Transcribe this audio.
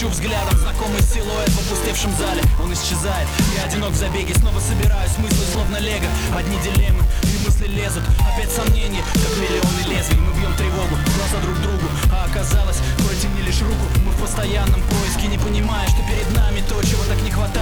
ищу взглядом Знакомый силуэт в опустевшем зале. Он исчезает, я одинок в забеге Снова собираюсь. Мысли словно лего. Одни дилеммы, и мысли лезут. Опять сомнения, как миллионы лезвий. Мы бьем тревогу, глаза друг другу. А оказалось, протяни лишь руку. Мы в постоянном поиске, не понимая Что перед нами то, чего так не хватает.